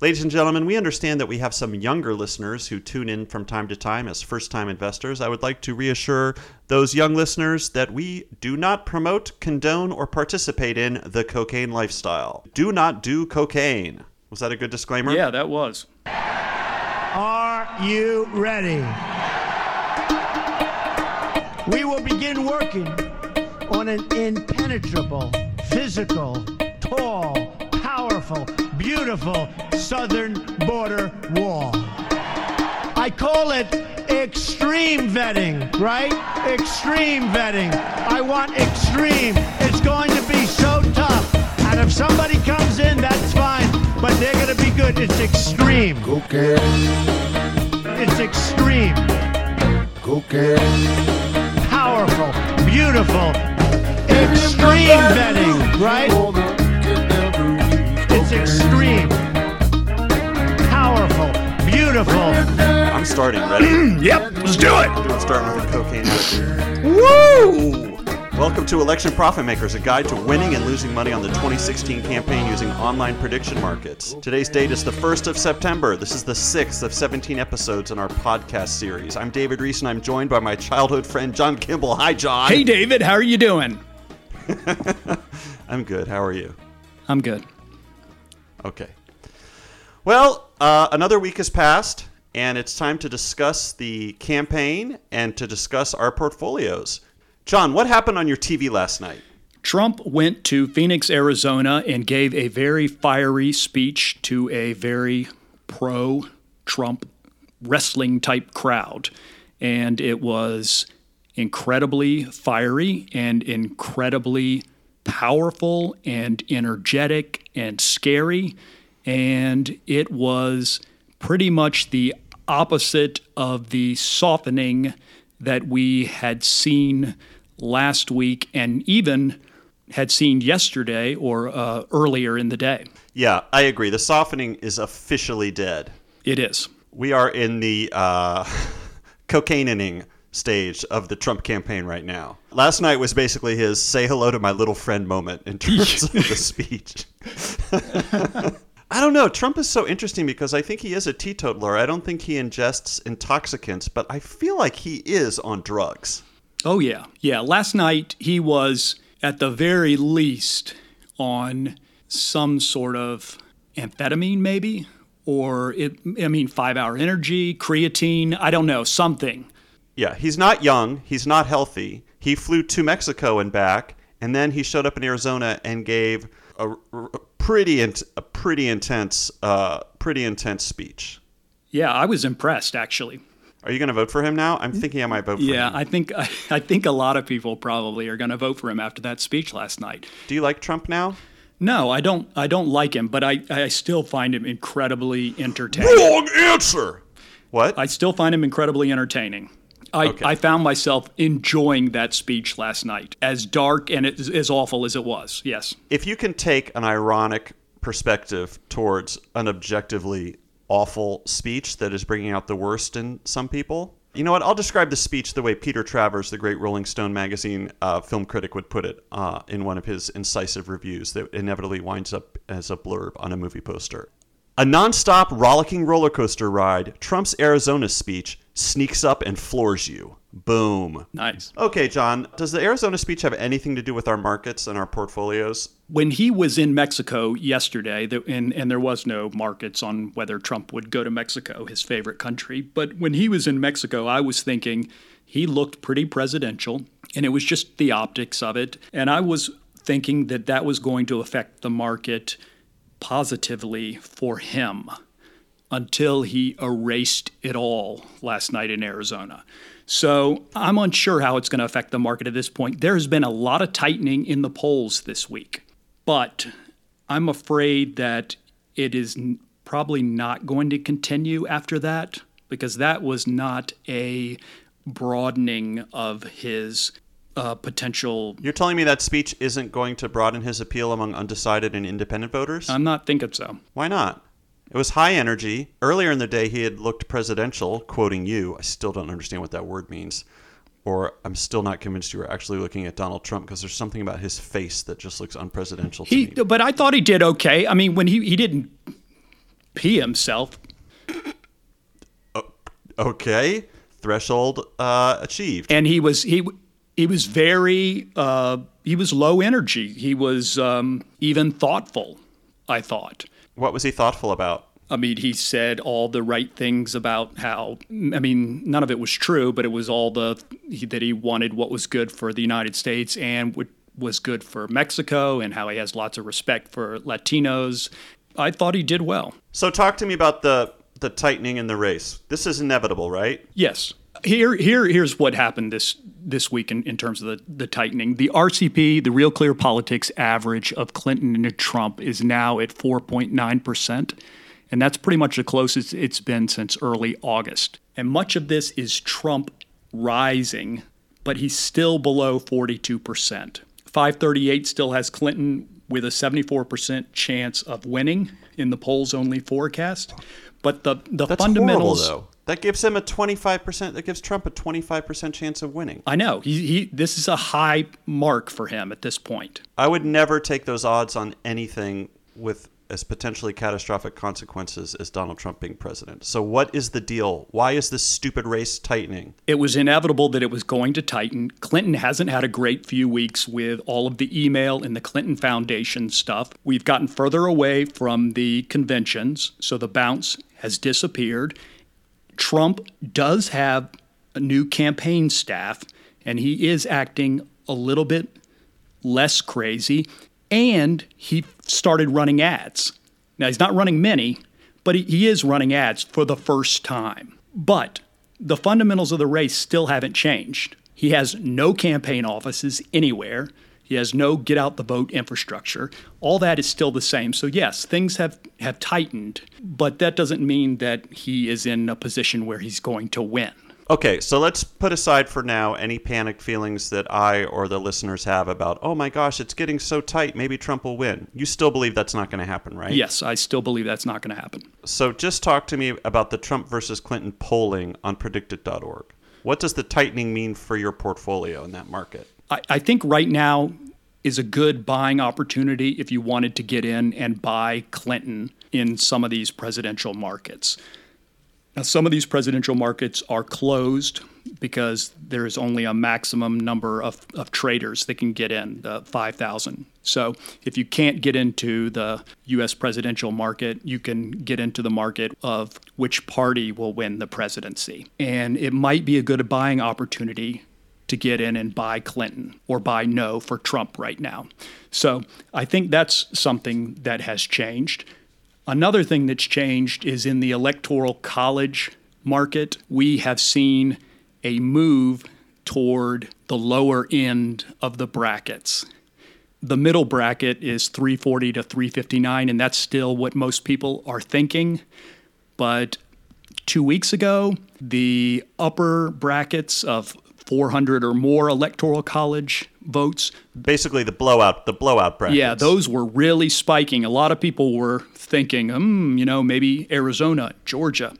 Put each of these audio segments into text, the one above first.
Ladies and gentlemen, we understand that we have some younger listeners who tune in from time to time as first time investors. I would like to reassure those young listeners that we do not promote, condone, or participate in the cocaine lifestyle. Do not do cocaine. Was that a good disclaimer? Yeah, that was. Are you ready? We will begin working on an impenetrable, physical, tall, powerful, beautiful southern border wall. I call it extreme vetting, right? Extreme vetting. I want extreme. It's going to be so tough. And if somebody comes in, that's fine. But they're going to be good. It's extreme. Cocaine, It's extreme. cocaine. Powerful. Beautiful. Extreme vetting, right? Extreme. Powerful. Beautiful. I'm starting. Ready? Yep, let's do it. I'm starting with a cocaine addict. Woo! Welcome to Election Profit Makers, a guide to winning and losing money on the 2016 campaign using online prediction markets. Today's date is the 1st of September. This is the 6th of 17 episodes in our podcast series. I'm David Rees, and I'm joined by my childhood friend, John Kimball. Hi, John. Hey, David, how are you doing? I'm good. How are you? I'm good. Okay. Well, uh, another week has passed, and it's time to discuss the campaign and to discuss our portfolios. John, what happened on your TV last night? Trump went to Phoenix, Arizona, and gave a very fiery speech to a very pro Trump wrestling type crowd. And it was incredibly fiery and incredibly powerful and energetic and scary. And it was pretty much the opposite of the softening that we had seen last week and even had seen yesterday or uh, earlier in the day. Yeah, I agree. The softening is officially dead. It is. We are in the uh, cocaining stage of the Trump campaign right now. Last night was basically his say hello to my little friend moment in terms of the speech. I don't know. Trump is so interesting because I think he is a teetotaler. I don't think he ingests intoxicants, but I feel like he is on drugs. Oh, yeah. Yeah. Last night, he was at the very least on some sort of amphetamine, maybe, or it, I mean, five hour energy, creatine, I don't know, something. Yeah, he's not young. He's not healthy. He flew to Mexico and back, and then he showed up in Arizona and gave a, a pretty int- a pretty intense uh, pretty intense speech. Yeah, I was impressed, actually. Are you going to vote for him now? I'm thinking I might vote for Yeah, him. I think I think a lot of people probably are going to vote for him after that speech last night. Do you like Trump now? No, I don't. I don't like him, but I, I still find him incredibly entertaining. Wrong answer. What? I still find him incredibly entertaining. I, Okay. I found myself enjoying that speech last night, as dark and as, as awful as it was. Yes. if you can take an ironic perspective towards an objectively awful speech that is bringing out the worst in some people, you know what? I'll describe the speech the way Peter Travers, the great Rolling Stone magazine uh, film critic, would put it uh, in one of his incisive reviews that inevitably winds up as a blurb on a movie poster. A nonstop rollicking roller coaster ride, Trump's Arizona speech sneaks up and floors you. Boom. Nice. Okay, John, does the Arizona speech have anything to do with our markets and our portfolios? When he was in Mexico yesterday, and, and there was no markets on whether Trump would go to Mexico, his favorite country, but when he was in Mexico, I was thinking he looked pretty presidential, and it was just the optics of it. And I was thinking that that was going to affect the market positively for him until he erased it all last night in Arizona. So I'm unsure how it's going to affect the market at this point. There's been a lot of tightening in the polls this week, but I'm afraid that it is probably not going to continue after that because that was not a broadening of his uh, potential. You're telling me that speech isn't going to broaden his appeal among undecided and independent voters? I'm not thinking so. Why not? It was high energy. Earlier in the day, he had looked presidential, quoting you. I still don't understand what that word means. Or I'm still not convinced you were actually looking at Donald Trump because there's something about his face that just looks unpresidential to He, me. but I thought he did okay. I mean, when he he didn't pee himself. Okay, threshold uh, achieved. and he was he he was very uh, he was low energy. He was um, even thoughtful. I thought. What was he thoughtful about? I mean, he said all the right things about how. I mean, none of it was true, but it was all the he, that he wanted what was good for the United States and what was good for Mexico, and how he has lots of respect for Latinos. I thought he did well. So talk to me about the the tightening in the race. This is inevitable, right? Yes. Here, here, here's what happened this this week in, in terms of the, the tightening. The RCP, the Real Clear Politics average of Clinton and Trump is now at 4.9 percent, and that's pretty much the closest it's been since early August. And much of this is Trump rising, but he's still below 42 percent. 538 still has Clinton with a 74% chance of winning in the polls only forecast. But the, the That's fundamentals. horrible. That gives him a twenty five percent. That gives Trump a twenty five percent chance of winning. I know. He, he this is a high mark for him at this point. I would never take those odds on anything with as potentially catastrophic consequences as Donald Trump being president. So what is the deal? Why is this stupid race tightening? It was inevitable that it was going to tighten. Clinton hasn't had a great few weeks with all of the email and the Clinton Foundation stuff. We've gotten further away from the conventions, so the bounce has disappeared. Trump does have a new campaign staff, and he is acting a little bit less crazy. And he started running ads. Now, he's not running many, but he, is running ads for the first time. But the fundamentals of the race still haven't changed. He has no campaign offices anywhere. He has no get out the vote infrastructure. All that is still the same. So yes, things have, have tightened, but that doesn't mean that he is in a position where he's going to win. Okay, so let's put aside for now any panic feelings that I or the listeners have about, oh my gosh, it's getting so tight, maybe Trump will win. You still believe that's not going to happen, right? Yes, I still believe that's not going to happen. So just talk to me about the Trump versus Clinton polling on PredictIt.org. What does the tightening mean for your portfolio in that market? I, I think right now is a good buying opportunity if you wanted to get in and buy Clinton in some of these presidential markets. Now, some of these presidential markets are closed because there is only a maximum number of, of traders that can get in, the 5,000. So if you can't get into the U.S. presidential market, you can get into the market of which party will win the presidency. And it might be a good buying opportunity to get in and buy Clinton or buy no for Trump right now. So I think that's something that has changed. Another thing that's changed is in the electoral college market, we have seen a move toward the lower end of the brackets. The middle bracket is 340 to 359, and that's still what most people are thinking. But two weeks ago, the upper brackets of 400 or more electoral college votes Basically, the blowout, the blowout brackets. yeah, those were really spiking. A lot of people were thinking, hmm, you know, maybe Arizona, Georgia,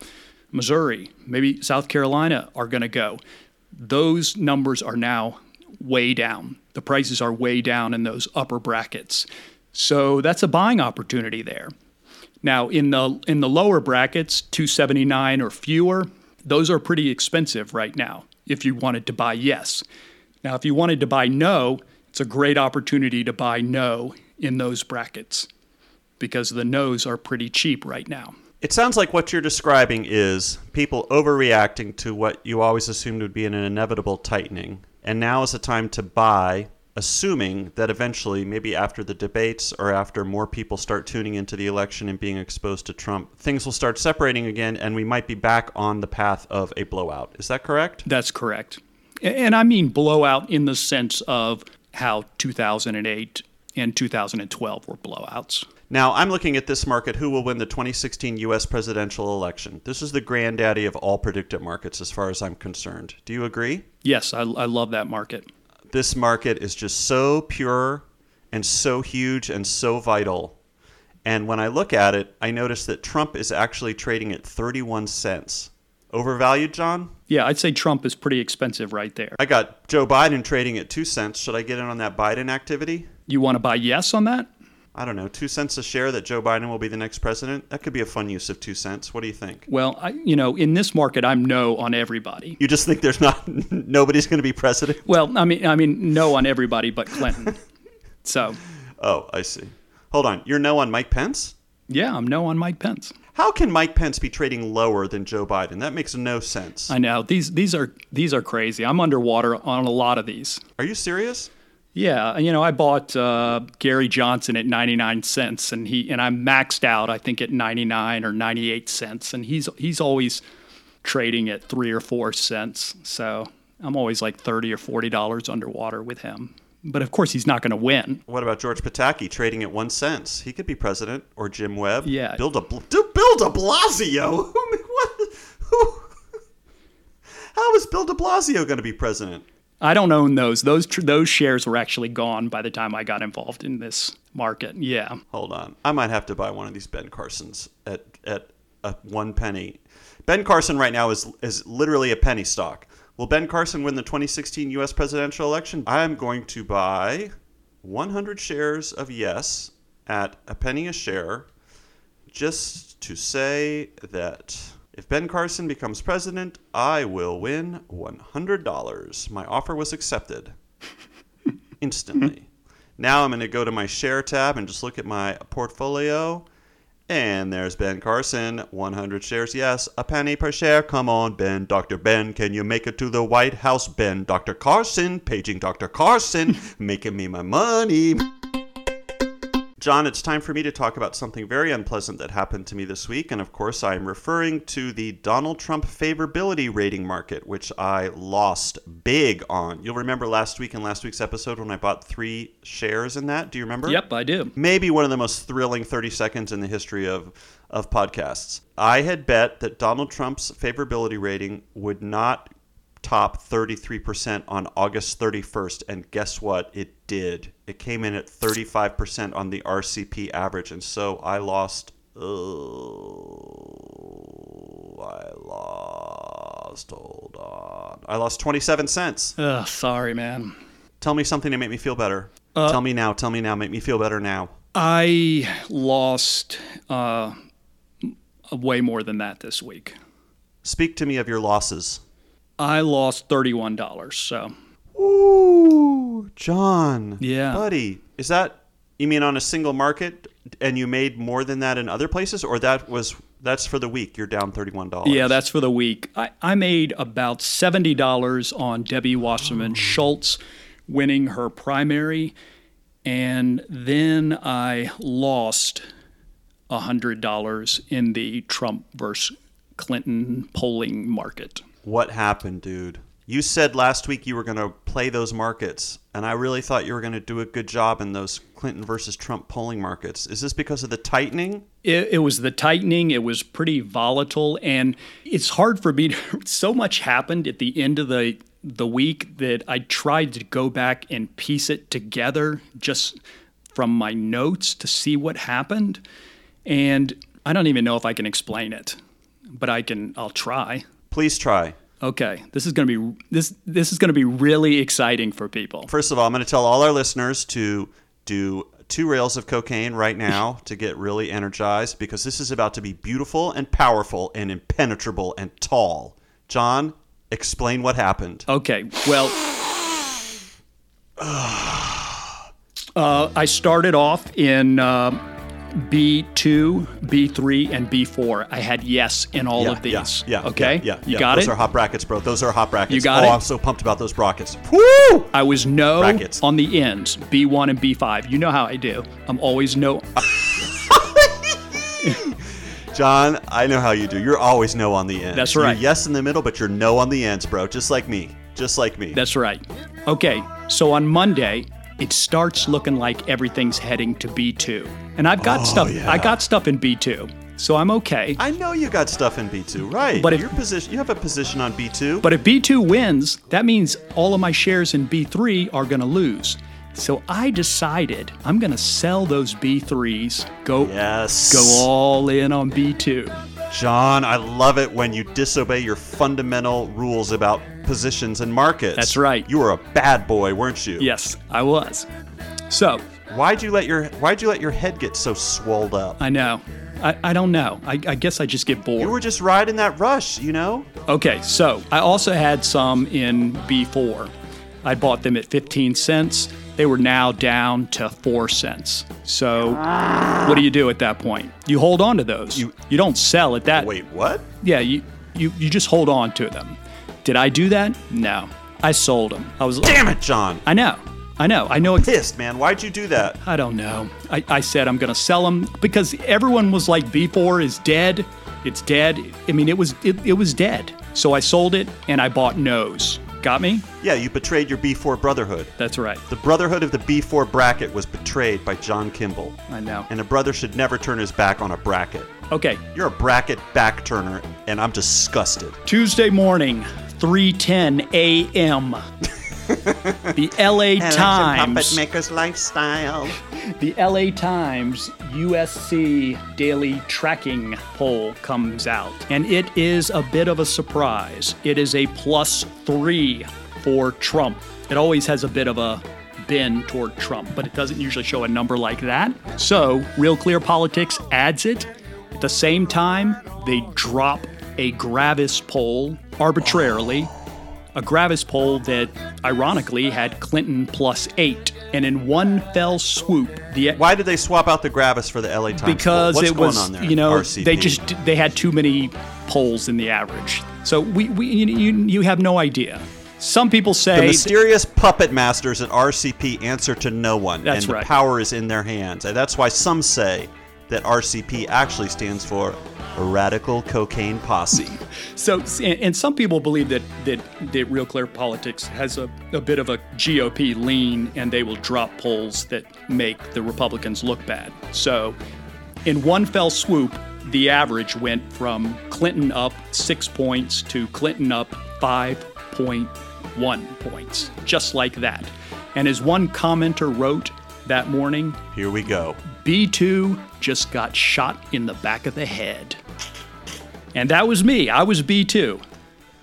Missouri, maybe South Carolina are going to go. Those numbers are now way down. The prices are way down in those upper brackets. So that's a buying opportunity there. Now, in the in the lower brackets, 279 or fewer, those are pretty expensive right now if you wanted to buy yes. Now, if you wanted to buy no, it's a great opportunity to buy no in those brackets because the no's are pretty cheap right now. It sounds like what you're describing is people overreacting to what you always assumed would be an inevitable tightening. And now is the time to buy, assuming that eventually, maybe after the debates or after more people start tuning into the election and being exposed to Trump, things will start separating again and we might be back on the path of a blowout. Is that correct? That's correct. And I mean blowout in the sense of how 2008 and 2012 were blowouts. Now, I'm looking at this market who will win the 2016 U.S. presidential election. This is the granddaddy of all predictive markets as far as I'm concerned. Do you agree? Yes, I, I love that market. This market is just so pure and so huge and so vital. And when I look at it, I notice that Trump is actually trading at 31 cents. Overvalued, John? Yeah, I'd say Trump is pretty expensive right there. I got Joe Biden trading at 2 cents. Should I get in on that Biden activity? You want to buy yes on that? I don't know, two cents a share that Joe Biden will be the next president? That could be a fun use of two cents. What do you think? Well, I, you know, in this market, I'm no on everybody. You just think there's not nobody's going to be president? Well, I mean, I mean, no on everybody but Clinton. so, Oh, I see. Hold on, you're no on Mike Pence? yeah, I'm no on Mike Pence. How can Mike Pence be trading lower than Joe Biden? That makes no sense. I know these these are these are crazy. I'm underwater on a lot of these. Are you serious? Yeah, you know, I bought uh, Gary Johnson at 99 cents, and he and I'm maxed out. I think at 99 or 98 cents, and he's he's always trading at three or four cents. So I'm always like 30 or 40 dollars underwater with him. But of course, he's not going to win. What about George Pataki trading at one cent? He could be president, or Jim Webb. Yeah. Bill de, Bl- Bill de Blasio. what? Who? How is Bill de Blasio going to be president? I don't own those. Those tr- those shares were actually gone by the time I got involved in this market. Yeah. Hold on. I might have to buy one of these Ben Carsons at at one penny. Ben Carson right now is is literally a penny stock. Will Ben Carson win the 2016 U.S. presidential election? I am going to buy 100 shares of yes at a penny a share, just to say that if Ben Carson becomes president, I will win $100. My offer was accepted instantly. Now I'm going to go to my share tab and just look at my portfolio. And there's Ben Carson, 100 shares. Yes, a penny per share. Come on, Ben. Dr. Ben, can you make it to the White House? Ben, Dr. Carson, paging Dr. Carson, making me my money. John, it's time for me to talk about something very unpleasant that happened to me this week. And of course, I'm referring to the Donald Trump favorability rating market, which I lost big on. You'll remember last week in last week's episode when I bought three shares in that. Do you remember? Yep, I do. maybe one of the most thrilling 30 seconds in the history of, of podcasts. I had bet that Donald Trump's favorability rating would not top 33% on August 31st. And guess what? It did. It came in at 35% on the RCP average. And so I lost. Oh, I lost. Hold on. I lost 27 cents. Ugh, sorry, man. Tell me something to make me feel better. tell me now. Tell me now. Make me feel better now. I lost uh, way more than that this week. Speak to me of your losses. I lost thirty-one dollars. So Ooh, John. Yeah. Buddy, is that you mean on a single market and you made more than that in other places or that was that's for the week you're down $31. yeah, that's for the week. I, I made about seventy dollars on Debbie Wasserman Schultz winning her primary, and then I lost hundred dollars in the Trump versus Clinton polling market. What happened, dude? You said last week you were going to play those markets, and I really thought you were going to do a good job in those Clinton versus Trump polling markets. Is this because of the tightening? It, it was the tightening. It was pretty volatile, and it's hard for me. To, so much happened at the end of the the week that I tried to go back and piece it together just from my notes to see what happened, and I don't even know if I can explain it, but I can. I'll try. Please try. Okay, this is going to be this this is going to be really exciting for people. First of all, I'm going to tell all our listeners to do two rails of cocaine right now to get really energized because this is about to be beautiful and powerful and impenetrable and tall. John, explain what happened. Okay, well, uh, I started off in uh, B2, B3, and B4. I had yes in all yeah, of these. Yeah, yeah. Okay. Yeah, yeah, You yeah. got those it. Those are hot brackets, bro. Those are hot brackets. You got oh, it? I'm so pumped about those brackets. Woo! I was no Brackets. on the ends, B1 and B5. You know how I do. I'm always no. John, I know how you do. You're always no on the end. That's You're right. yes in the middle, but you're no on the ends, bro. Just like me. Just like me. That's right. Okay, so on Monday, it starts looking like everything's heading to B2, and I've got oh, stuff. Oh, yeah. I got stuff in B2, so I'm okay. I know you got stuff in B2, right? But if- your position, you have a position on B2. But if B2 wins, that means all of my shares in B3 are going to lose. So I decided I'm going to sell those B3s, go yes, go all in on B2. John, I love it when you disobey your fundamental rules about positions and markets. That's right. You were a bad boy, weren't you? Yes, I was. So Why'd you let your Why'd you let your head get so swolled up? I know. I, I don't know. I, I guess I just get bored. You were just riding that rush, you know. Okay, so I also had some in B4. I bought them at 15 cents. They were now down to 4 cents. So what do you do at that point? You hold on to those. You, you don't sell at that. Wait, what? Yeah, you, you, you just hold on to them. Did I do that? No. I sold them. I was Damn it, John! I know. I know. I know. ex- Pissed, man. Why'd you do that? I don't know. I, I said I'm going to sell them because everyone was like B4 is dead. It's dead. I mean, it was it, it was dead. So I sold it and I bought Nose. Got me? Yeah, you betrayed your B4 brotherhood. That's right. The brotherhood of the B4 bracket was betrayed by John Kimball. I know. And a brother should never turn his back on a bracket. Okay. You're a bracket back turner, and I'm disgusted. Tuesday morning, 3:10 a.m. the LA Times. Puppet Maker's lifestyle. The LA Times USC daily tracking poll comes out, and it is a bit of a surprise. It is a plus three for Trump. It always has a bit of a bend toward Trump, but it doesn't usually show a number like that. So, Real Clear Politics adds it. At the same time, they drop a Gravis poll arbitrarily a Gravis poll that ironically had Clinton plus eight. And in one fell swoop, the Why did they swap out the Gravis for the LA Times? poll? because it was there? you know RCP? they just they had too many polls in the average. So we, we you, you have no idea. Some people say the mysterious puppet masters at RCP answer to no one, That's and the power is in their hands, and that's why some say that RCP actually stands for A radical Cocaine Posse. so and, and some people believe that that that Real Clear Politics has a, a bit of a GOP lean and they will drop polls that make the Republicans look bad. So in one fell swoop, the average went from Clinton up six points to Clinton up 5.1 points, just like that. And as one commenter wrote that morning, Here we go. B2 just got shot in the back of the head. And that was me. I was B2.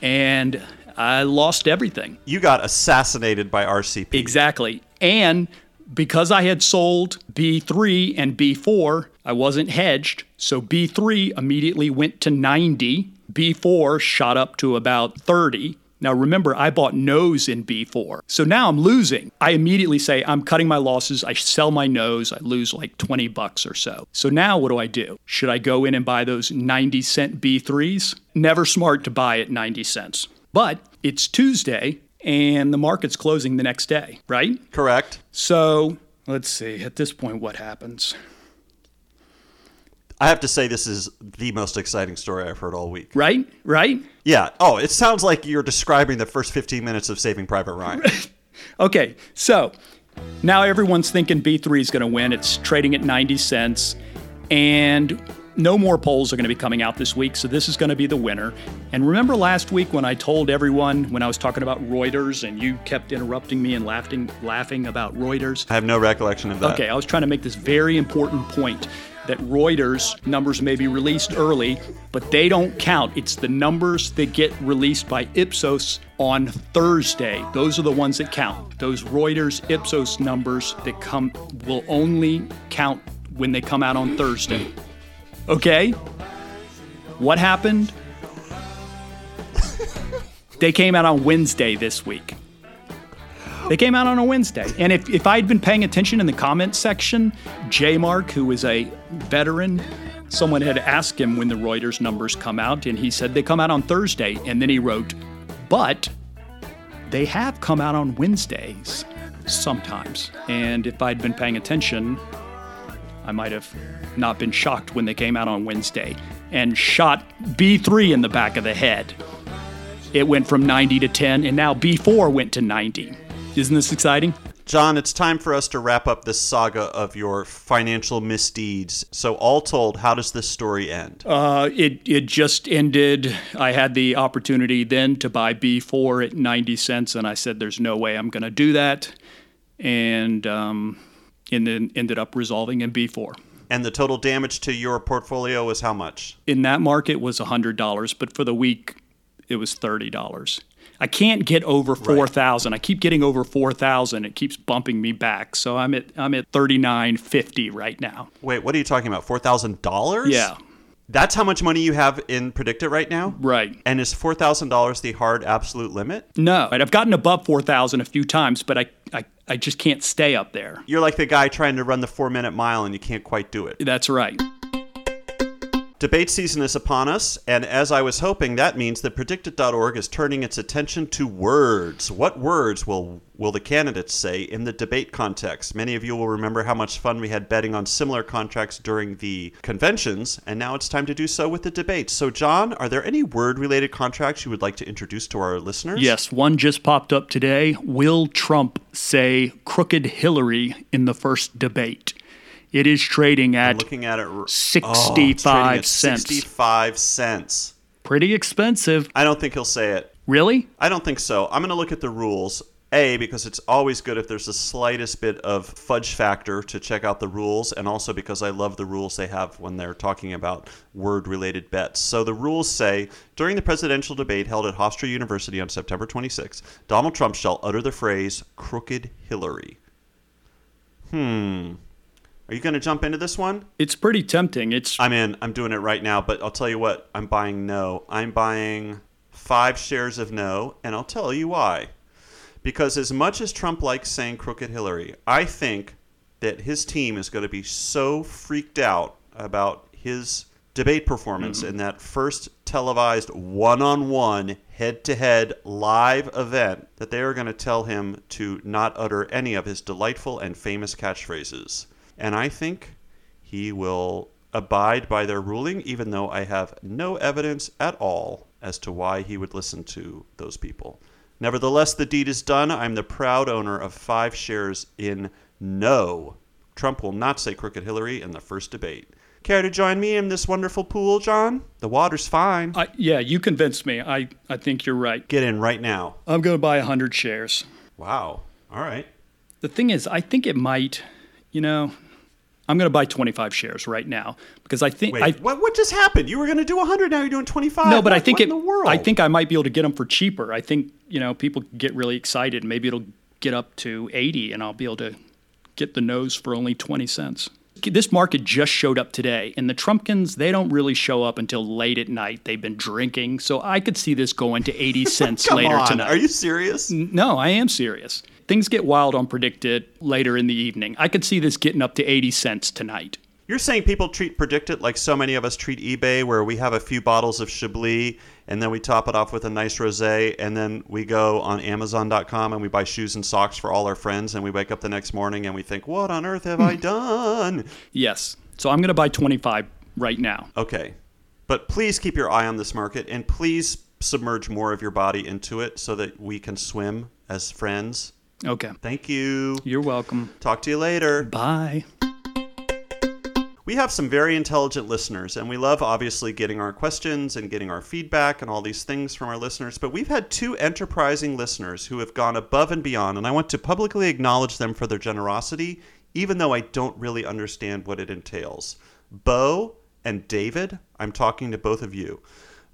And I lost everything. You got assassinated by RCP. Exactly. And because I had sold B3 and B4, I wasn't hedged. So B3 immediately went to 90. B4 shot up to about 30. Now remember, I bought nose in B4. So now I'm losing. I immediately say, I'm cutting my losses. I sell my nose. I lose like 20 bucks or so. So now what do I do? Should I go in and buy those 90 cent B3s? Never smart to buy at 90 cents. But it's Tuesday and the market's closing the next day, right? Correct. So let's see. At this point, what happens? I have to say, this is the most exciting story I've heard all week. Right? Right? Yeah. Oh, it sounds like you're describing the first 15 minutes of Saving Private Ryan. Okay. So now everyone's thinking B3 is going to win. It's trading at 90 cents. And no more polls are going to be coming out this week. So this is going to be the winner. And remember last week when I told everyone, when I was talking about Reuters, and you kept interrupting me and laughing, laughing about Reuters? I have no recollection of that. Okay, I was trying to make this very important point that Reuters numbers may be released early, but they don't count. It's the numbers that get released by Ipsos on Thursday. Those are the ones that count. Those Reuters Ipsos numbers that come will only count when they come out on Thursday. Okay? What happened? they came out on Wednesday this week. They came out on a Wednesday. And if, if I'd been paying attention in the comments section, J Mark, who is a veteran, someone had asked him when the Reuters numbers come out, and he said they come out on Thursday. And then he wrote, but they have come out on Wednesdays sometimes. And if I'd been paying attention, I might have not been shocked when they came out on Wednesday and shot B3 in the back of the head. It went from 90 to 10, and now B4 went to 90. Isn't this exciting? John, it's time for us to wrap up this saga of your financial misdeeds. So, all told, how does this story end? Uh, it it just ended. I had the opportunity then to buy B4 at 90 cents, and I said, "There's no way I'm going to do that," and um, and then ended up resolving in B4. and the total damage to your portfolio was how much? In that market was $100, but for the week it was $30. I can't get over 4,000. I keep getting over 4,000. It keeps bumping me back. So I'm at I'm at 39.50 right now. Wait, what are you talking about? Four thousand dollars? Yeah. That's how much money you have in PredictIt right now? Right. And is four thousand dollars the hard absolute limit? No, and I've gotten above 4,000 a few times, but I, I I just can't stay up there. You're like the guy trying to run the four minute mile and you can't quite do it. That's right. Debate season is upon us, and as I was hoping, that means that PredictIt.org is turning its attention to words. What words will will the candidates say in the debate context? Many of you will remember how much fun we had betting on similar contracts during the conventions, and now it's time to do so with the debates. So, John, are there any word-related contracts you would like to introduce to our listeners? Yes, one just popped up today. Will Trump say crooked Hillary in the first debate? It is trading I'm at looking at it. r- 65 oh, it's at cents. 65 cents. pretty expensive. I don't think he'll say it. Really? I don't think so. I'm going to look at the rules. A, because it's always good if there's the slightest bit of fudge factor to check out the rules, and also because I love the rules they have when they're talking about word related bets. So the rules say during the presidential debate held at Hofstra University on September 26, Donald Trump shall utter the phrase crooked Hillary. Hmm. Are you going to jump into this one? It's pretty tempting. It's I'm in. I'm doing it right now, but I'll tell you what. I'm buying no. I'm buying five shares of no, and I'll tell you why. Because as much as Trump likes saying crooked Hillary, I think that his team is going to be so freaked out about his debate performance mm-hmm. in that first televised one on one, head to head live event that they are going to tell him to not utter any of his delightful and famous catchphrases. And I think he will abide by their ruling, even though I have no evidence at all as to why he would listen to those people. Nevertheless, the deed is done. I'm the proud owner of five shares in No. Trump will not say crooked Hillary in the first debate. Care to join me in this wonderful pool, John? The water's fine. I, yeah, you convinced me. I, I think you're right. Get in right now. I'm going to buy 100 shares. Wow. All right. The thing is, I think it might, you know, I'm going to buy 25 shares right now because I think Wait, I what, what just happened? You were going to do 100, now you're doing 25. no, but I What- think what it. in the world? I think I might be able to get them for cheaper. I think you know people get really excited. Maybe it'll get up to 80, and I'll be able to get the nose for only 20 cents. This market just showed up today, and the Trumpkins they don't really show up until late at night. They've been drinking, so I could see this going to 80 cents later on. tonight. Are you serious? No, I am serious. Things get wild on PredictIt later in the evening. I could see this getting up to 80 cents tonight. You're saying people treat PredictIt like so many of us treat eBay, where we have a few bottles of Chablis and then we top it off with a nice rosé, and then we go on Amazon.com and we buy shoes and socks for all our friends, and we wake up the next morning and we think, "What on earth have I done?" Yes. So I'm going to buy 25 right now. Okay, but please keep your eye on this market, and please submerge more of your body into it so that we can swim as friends. Okay. Thank you. You're welcome. Talk to you later. Bye. We have some very intelligent listeners, and we love obviously getting our questions and getting our feedback and all these things from our listeners. But we've had two enterprising listeners who have gone above and beyond, and I want to publicly acknowledge them for their generosity, even though I don't really understand what it entails. Bo and David, I'm talking to both of you.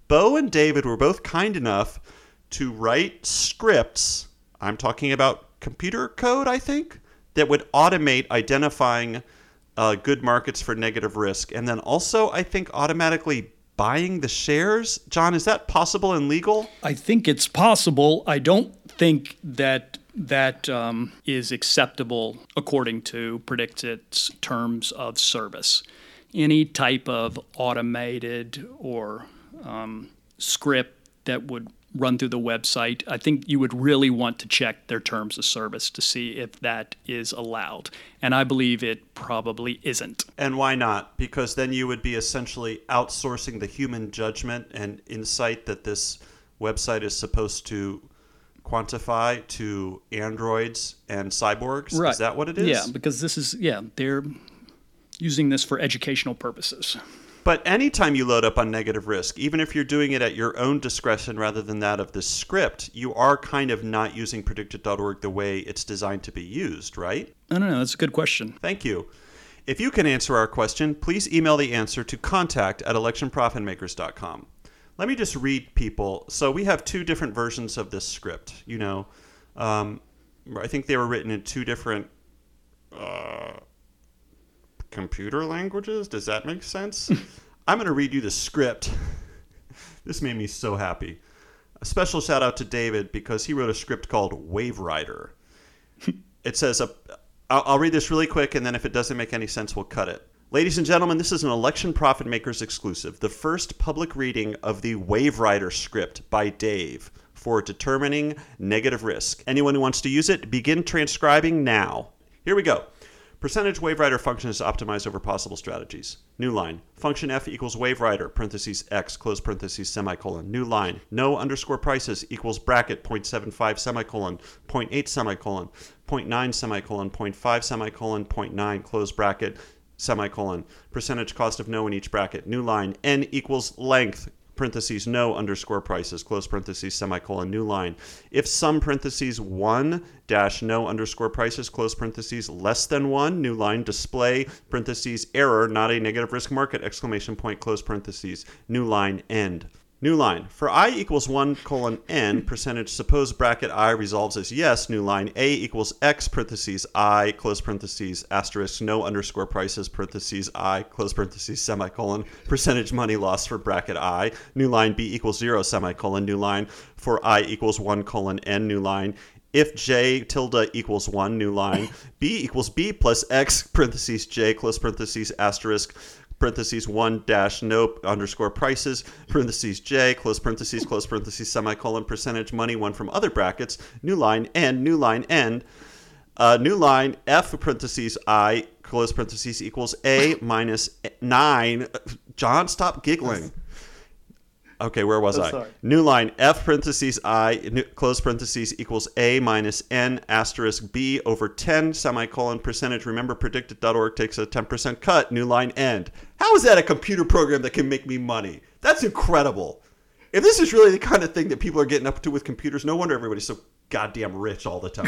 Bo and David were both kind enough to write scripts. I'm talking about computer code, I think, that would automate identifying uh, good markets for negative risk. And then also, I think, automatically buying the shares. John, is that possible and legal? I think it's possible. I don't think that that um, is acceptable according to PredictIt's terms of service. Any type of automated or um, script that would run through the website, I think you would really want to check their terms of service to see if that is allowed. And I believe it probably isn't. And why not? Because then you would be essentially outsourcing the human judgment and insight that this website is supposed to quantify to androids and cyborgs. Right. Is that what it is? Yeah, because this is, yeah, they're using this for educational purposes. But anytime you load up on negative risk, even if you're doing it at your own discretion rather than that of the script, you are kind of not using PredictIt.org the way it's designed to be used, right? I don't know. That's a good question. Thank you. If you can answer our question, please email the answer to contact at electionprofitmakers.com. Let me just read people. So we have two different versions of this script. You know, um, I think they were written in two different uh, computer languages. Does that make sense? I'm going to read you the script. this made me so happy. A special shout out to David because he wrote a script called Wave Rider. it says, uh, I'll, I'll read this really quick, and then if it doesn't make any sense, we'll cut it. Ladies and gentlemen, this is an Election Profit Makers exclusive, the first public reading of the Wave Rider script by Dave for determining negative risk. Anyone who wants to use it, begin transcribing now. Here we go. Percentage wave rider function is optimized over possible strategies. New line. Function f equals wave rider, parentheses x, close parentheses, semicolon. New line. No underscore prices equals bracket 0.75 semicolon, 0.8 semicolon, 0.9 semicolon, 0.5 semicolon, 0.9 close bracket, semicolon. Percentage cost of no in each bracket. New line. n equals length, parentheses no underscore prices close parentheses semicolon new line. If some parentheses one dash no underscore prices close parentheses less than one new line display parentheses error not a negative risk market exclamation point close parentheses new line end New line. For i equals 1 colon n, percentage suppose bracket i resolves as yes, new line. a equals x parentheses i, close parentheses, asterisk, no underscore prices, parentheses i, close parentheses, semicolon, percentage money loss for bracket i. New line b equals 0, semicolon, new line. For i equals 1 colon n, new line if j tilde equals 1, new line, b equals b plus x, parentheses, j, close parentheses, asterisk, parentheses 1 dash no underscore prices, parentheses j, close parentheses, close parentheses, semicolon, percentage money, one from other brackets, new line, n, new line, end. Uh, new line, f parentheses i, close parentheses, equals a minus 9. John, stop giggling. Okay, where was Oh, I? sorry. New line f parentheses i new, close parentheses equals a minus n asterisk b over 10 semicolon percentage. Remember, PredictIt.org takes a 10% cut. New line end. How is that a computer program that can make me money? That's incredible. If this is really the kind of thing that people are getting up to with computers, no wonder everybody's so goddamn rich all the time.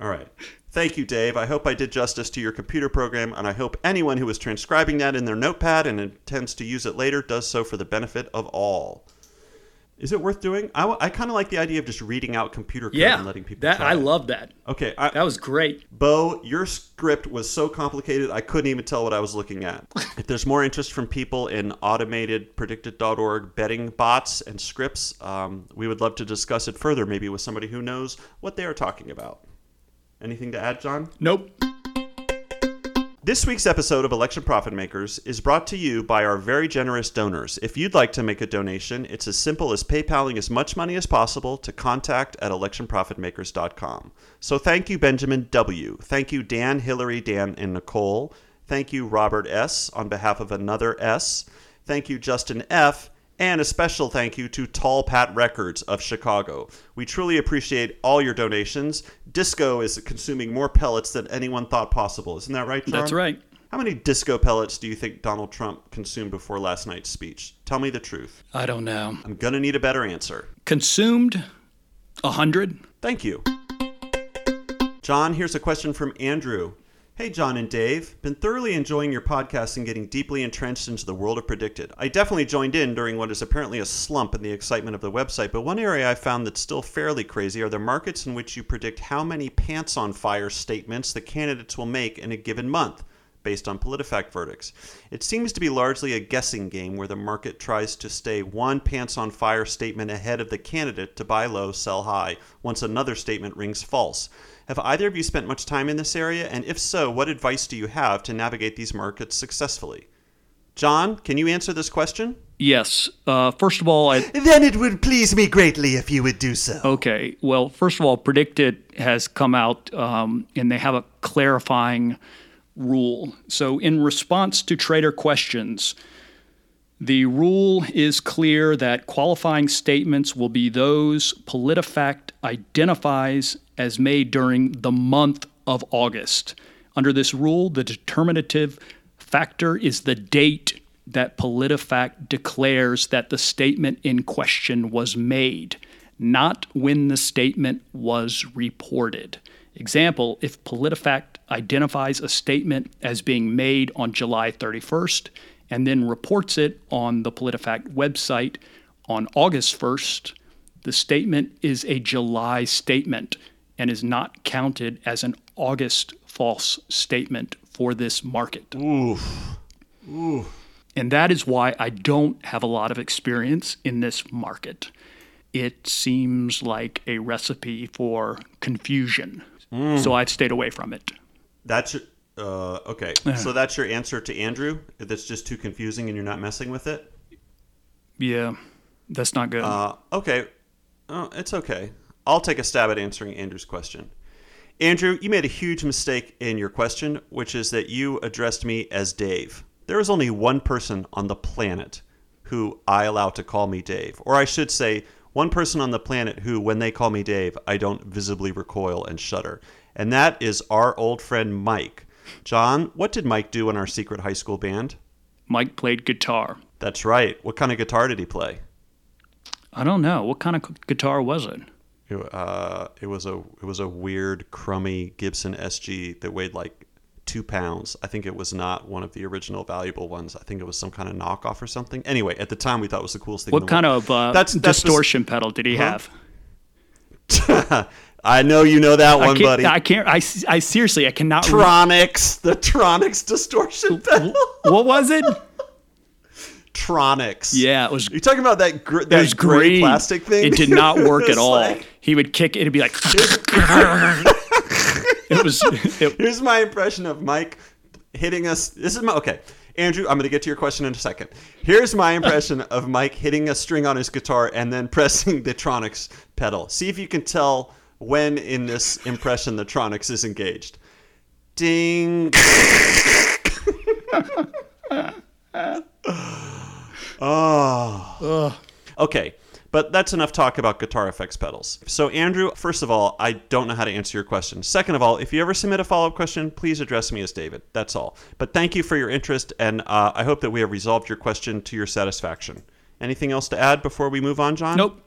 All right. Thank you, Dave. I hope I did justice to your computer program, and I hope anyone who is transcribing that in their notepad and intends to use it later does so for the benefit of all. Is it worth doing? I, kind of like the idea of just reading out computer code Yeah, and letting people that I it. love that. Okay, I, That was great. Bo, your script was so complicated I couldn't even tell what I was looking at. if there's more interest from people in automated PredictIt.org betting bots and scripts, um, we would love to discuss it further, maybe with somebody who knows what they are talking about. Anything to add, John? Nope. This week's episode of Election Profit Makers is brought to you by our very generous donors. If you'd like to make a donation, it's as simple as PayPaling as much money as possible to contact at electionprofitmakers.com. So thank you, Benjamin W. Thank you, Dan, Hillary, Dan, and Nicole. Thank you, Robert S. on behalf of another S. Thank you, Justin F. And a special thank you to Tall Pat Records of Chicago. We truly appreciate all your donations. Disco is consuming more pellets than anyone thought possible. Isn't that right, John? That's right. How many disco pellets do you think Donald Trump consumed before last night's speech? Tell me the truth. I don't know. I'm going to need a better answer. Consumed a hundred. Thank you. John, here's a question from Andrew. Hey, John and Dave. Been thoroughly enjoying your podcast and getting deeply entrenched into the world of PredictIt. I definitely joined in during what is apparently a slump in the excitement of the website, but one area I found that's still fairly crazy are the markets in which you predict how many pants on fire statements the candidates will make in a given month based on PolitiFact verdicts. It seems to be largely a guessing game where the market tries to stay one pants on fire statement ahead of the candidate to buy low, sell high, once another statement rings false. Have either of you spent much time in this area? And if so, what advice do you have to navigate these markets successfully? John, can you answer this question? Yes. Uh, first of all, I, Then it would please me greatly if you would do so. Okay. Well, first of all, PredictIt has come out um, and they have a clarifying rule. So, in response to trader questions, the rule is clear that qualifying statements will be those PolitiFact identifies as made during the month of August. Under this rule, the determinative factor is the date that PolitiFact declares that the statement in question was made, not when the statement was reported. Example, if PolitiFact identifies a statement as being made on July 31st and then reports it on the PolitiFact website on August 1st, the statement is a July statement and is not counted as an August false statement for this market. Oof. Oof. And that is why I don't have a lot of experience in this market. It seems like a recipe for confusion. So I've stayed away from it. That's your, uh, okay. So that's your answer to Andrew. That's just too confusing, and you're not messing with it. Yeah, that's not good. Uh, okay. Oh, it's okay. I'll take a stab at answering Andrew's question. Andrew, you made a huge mistake in your question, which is that you addressed me as Dave. There is only one person on the planet who I allow to call me Dave. Or I should say, one person on the planet who, when they call me Dave, I don't visibly recoil and shudder. And that is our old friend Mike. John, what did Mike do in our secret high school band? Mike played guitar. That's right. What kind of guitar did he play? I don't know. What kind of guitar was it? It, uh, it was a it was a weird crummy Gibson SG that weighed like two pounds. I think it was not one of the original valuable ones. I think it was some kind of knockoff or something. Anyway, at the time we thought it was the coolest thing. in What kind world. of uh, That's- that's distortion pedal did he have? I know you know that one, can't, buddy. I can't. I, I seriously, I cannot. re- Tronics, the Tronics distortion pedal. what was it? Tronics. Yeah, it was. You're talking about that gr- that gray green. plastic thing. It did not work at all. like- he would kick it. It'd be like. it was. It, Here's my impression of Mike hitting us. This is my okay. Andrew, I'm going to get to your question in a second. Here's my impression of Mike hitting a string on his guitar and then pressing the Tronics pedal. See if you can tell when in this impression the Tronics is engaged. Ding. oh. Okay, but that's enough talk about guitar effects pedals. So, Andrew, first of all, I don't know how to answer your question. Second of all, if you ever submit a follow up question, please address me as David. That's all. But thank you for your interest, and uh, I hope that we have resolved your question to your satisfaction. Anything else to add before we move on, John? nope.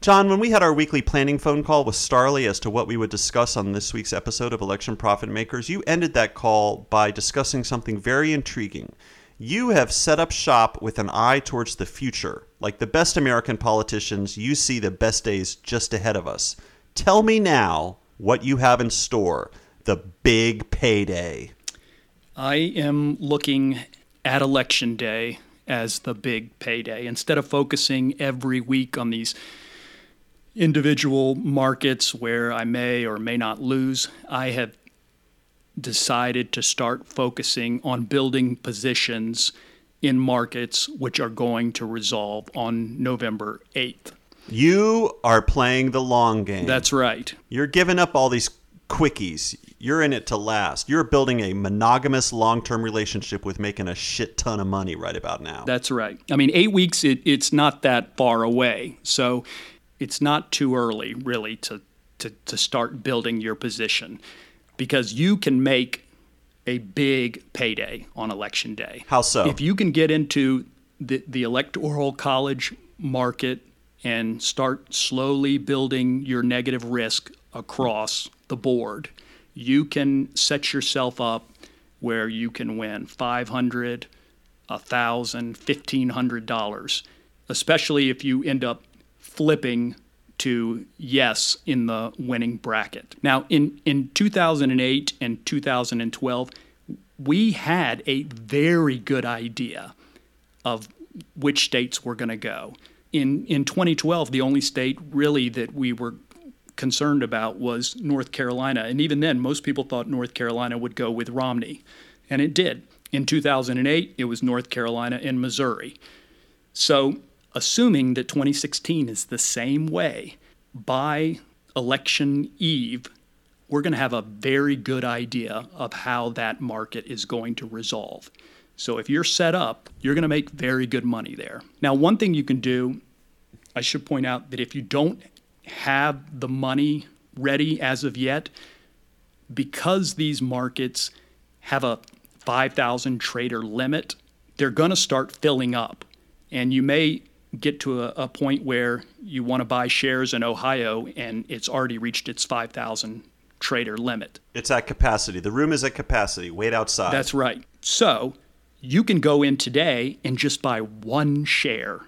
John, when we had our weekly planning phone call with Starley as to what we would discuss on this week's episode of Election Profit Makers, you ended that call by discussing something very intriguing. You have set up shop with an eye towards the future. Like the best American politicians, you see the best days just ahead of us. Tell me now what you have in store the big payday. I am looking at election day as the big payday instead of focusing every week on these individual markets where I may or may not lose. I have decided to start focusing on building positions in markets which are going to resolve on November 8th. You are playing the long game. That's right. You're giving up all these quickies. You're in it to last. You're building a monogamous long term relationship with making a shit ton of money right about now. That's right. I mean, eight weeks, it, it's not that far away. So it's not too early, really, to, to, to start building your position because you can make a big payday on election day. How so? If you can get into the, the electoral college market and start slowly building your negative risk across the board, you can set yourself up where you can win 500. A thousand, fifteen hundred dollars, especially if you end up flipping to yes in the winning bracket. Now, in, in 2008 and 2012, we had a very good idea of which states were going to go. In, in 2012, the only state really that we were concerned about was North Carolina. And even then, most people thought North Carolina would go with Romney. And it did. In 2008, it was North Carolina and Missouri. So, assuming that 2016 is the same way, by election eve, we're going to have a very good idea of how that market is going to resolve. So, if you're set up, you're going to make very good money there. Now, one thing you can do, I should point out that if you don't have the money ready as of yet, because these markets have a 5,000 trader limit, they're going to start filling up. And you may get to a, a point where you want to buy shares in Ohio and it's already reached its 5,000 trader limit. it's at capacity. The room is at capacity. Wait outside. That's right. So You can go in today and just buy one share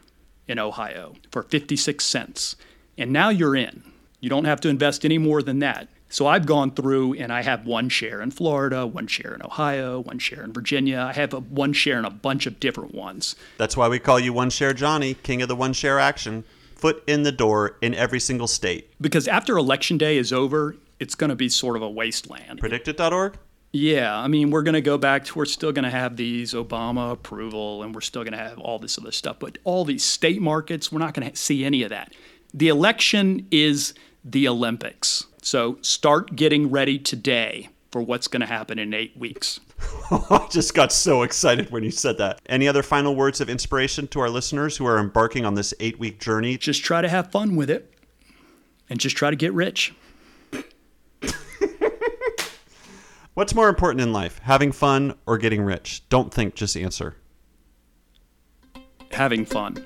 in Ohio for 56 cents. And now you're in. You don't have to invest any more than that. So I've gone through and I have one share in Florida, one share in Ohio, one share in Virginia. I have a one share in a bunch of different ones. That's why we call you One Share Johnny, king of the one share action. Foot in the door in every single state. Because after election day is over, it's going to be sort of a wasteland. PredictIt.org? Yeah, I mean, we're going to go back to, we're still going to have these Obama approval and we're still going to have all this other stuff. But all these state markets, we're not going to see any of that. The election is the Olympics. So start getting ready today for what's going to happen in eight weeks. I just got so excited when you said that. Any other final words of inspiration to our listeners who are embarking on this eight week journey? Just try to have fun with it and just try to get rich. What's more important in life, having fun or getting rich? Don't think, just answer. Having fun.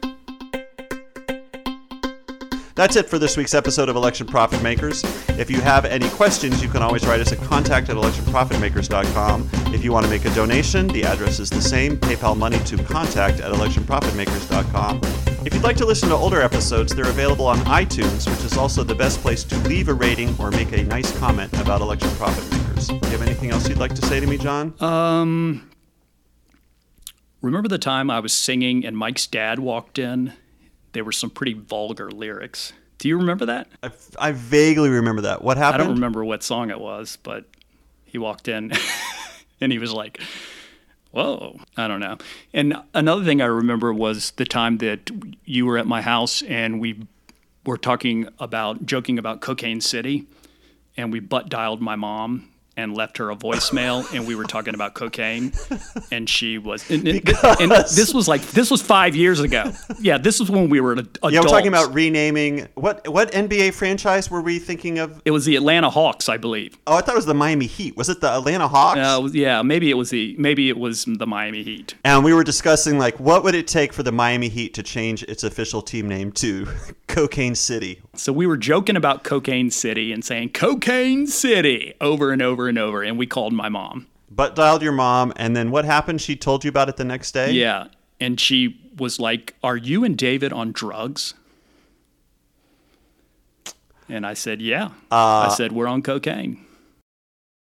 That's it for this week's episode of Election Profit Makers. If you have any questions, you can always write us at contact at electionprofitmakers.com. If you want to make a donation, the address is the same PayPal money to contact at electionprofitmakers.com. If you'd like to listen to older episodes, they're available on iTunes, which is also the best place to leave a rating or make a nice comment about Election Profit Makers. Do you have anything else you'd like to say to me, John? Um, remember the time I was singing and Mike's dad walked in? There were some pretty vulgar lyrics. Do you remember that? I, I vaguely remember that. What happened? I don't remember what song it was, but he walked in and he was like, Whoa, I don't know. And another thing I remember was the time that you were at my house and we were talking about, joking about Cocaine City, and we butt dialed my mom and left her a voicemail and we were talking about cocaine and she was and, and, and this was like this was five years ago. Yeah this was when we were adults. yeah we're talking about renaming what what nba franchise were we thinking of? It was the atlanta hawks i believe. Oh i thought it was the miami heat. Was it the atlanta hawks? Uh, yeah maybe it was the maybe it was the miami heat. And we were discussing like what would it take for the miami heat to change its official team name to cocaine city? So we were joking about cocaine city and saying cocaine city over and over and over, and we called my mom. But dialed your mom, and then what happened? She told you about it the next day? Yeah. And she was like, Are you and David on drugs? And I said, Yeah. Uh, I said, We're on cocaine.